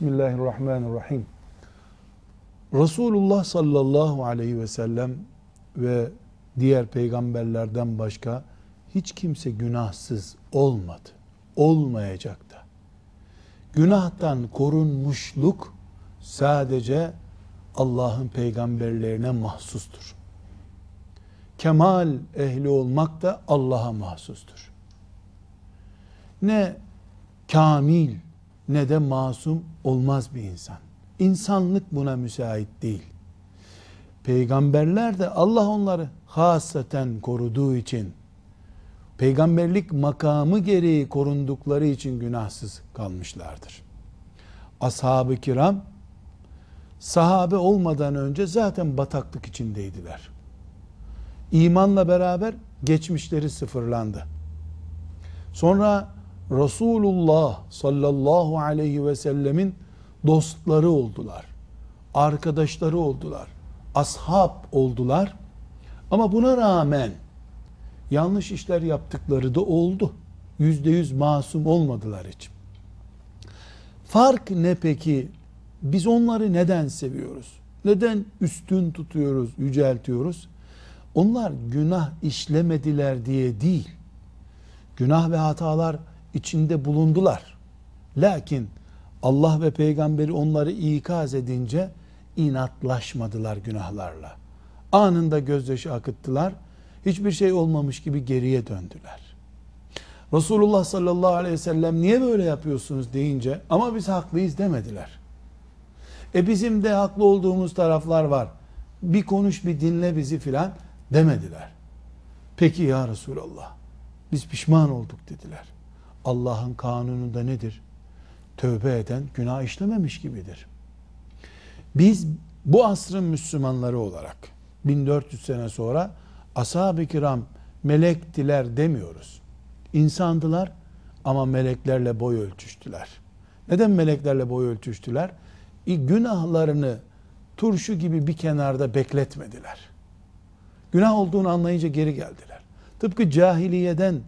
Bismillahirrahmanirrahim. Resulullah sallallahu aleyhi ve sellem ve diğer peygamberlerden başka hiç kimse günahsız olmadı. Olmayacak da. Günahtan korunmuşluk sadece Allah'ın peygamberlerine mahsustur. Kemal ehli olmak da Allah'a mahsustur. Ne kamil ne de masum olmaz bir insan. İnsanlık buna müsait değil. Peygamberler de Allah onları hasaten koruduğu için peygamberlik makamı gereği korundukları için günahsız kalmışlardır. Ashab-ı kiram sahabe olmadan önce zaten bataklık içindeydiler. İmanla beraber geçmişleri sıfırlandı. Sonra Resulullah sallallahu aleyhi ve sellemin dostları oldular. Arkadaşları oldular. Ashab oldular. Ama buna rağmen yanlış işler yaptıkları da oldu. Yüzde yüz masum olmadılar hiç. Fark ne peki? Biz onları neden seviyoruz? Neden üstün tutuyoruz, yüceltiyoruz? Onlar günah işlemediler diye değil. Günah ve hatalar içinde bulundular. Lakin Allah ve peygamberi onları ikaz edince inatlaşmadılar günahlarla. Anında gözyaşı akıttılar. Hiçbir şey olmamış gibi geriye döndüler. Resulullah sallallahu aleyhi ve sellem niye böyle yapıyorsunuz deyince ama biz haklıyız demediler. E bizim de haklı olduğumuz taraflar var. Bir konuş bir dinle bizi filan demediler. Peki ya Resulallah biz pişman olduk dediler. Allah'ın kanunu da nedir? Tövbe eden günah işlememiş gibidir. Biz bu asrın Müslümanları olarak 1400 sene sonra ashab-ı kiram melektiler demiyoruz. İnsandılar ama meleklerle boy ölçüştüler. Neden meleklerle boy ölçüştüler? E, günahlarını turşu gibi bir kenarda bekletmediler. Günah olduğunu anlayınca geri geldiler. Tıpkı cahiliyeden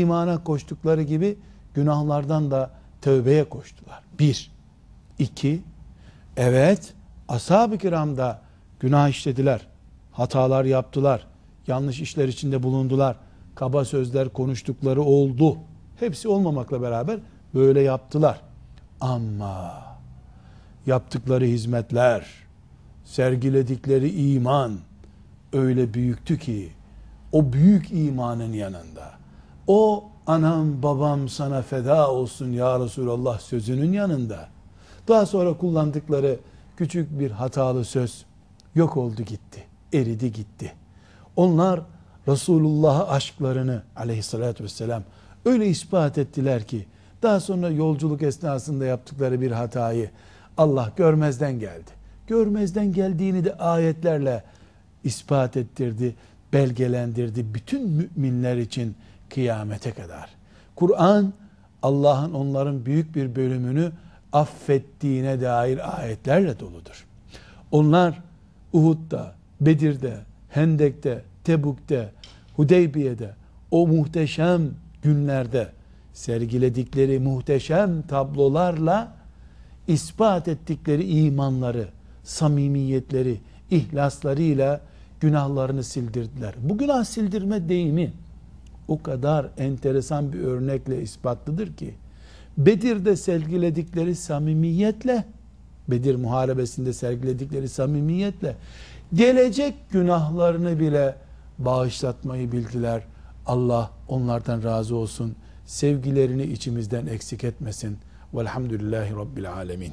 imana koştukları gibi günahlardan da tövbeye koştular. Bir. iki. Evet, ashab-ı kiram da günah işlediler. Hatalar yaptılar. Yanlış işler içinde bulundular. Kaba sözler konuştukları oldu. Hepsi olmamakla beraber böyle yaptılar. Ama yaptıkları hizmetler, sergiledikleri iman öyle büyüktü ki o büyük imanın yanında o anam babam sana feda olsun ya Resulallah sözünün yanında daha sonra kullandıkları küçük bir hatalı söz yok oldu gitti eridi gitti onlar Resulullah'a aşklarını aleyhissalatü vesselam öyle ispat ettiler ki daha sonra yolculuk esnasında yaptıkları bir hatayı Allah görmezden geldi. Görmezden geldiğini de ayetlerle ispat ettirdi, belgelendirdi bütün müminler için kıyamete kadar. Kur'an Allah'ın onların büyük bir bölümünü affettiğine dair ayetlerle doludur. Onlar Uhud'da, Bedir'de, Hendek'te, Tebuk'te, Hudeybiye'de o muhteşem günlerde sergiledikleri muhteşem tablolarla ispat ettikleri imanları, samimiyetleri, ihlaslarıyla günahlarını sildirdiler. Bu günah sildirme deyimi o kadar enteresan bir örnekle ispatlıdır ki Bedir'de sergiledikleri samimiyetle Bedir muharebesinde sergiledikleri samimiyetle gelecek günahlarını bile bağışlatmayı bildiler. Allah onlardan razı olsun. Sevgilerini içimizden eksik etmesin. Velhamdülillahi Rabbil Alemin.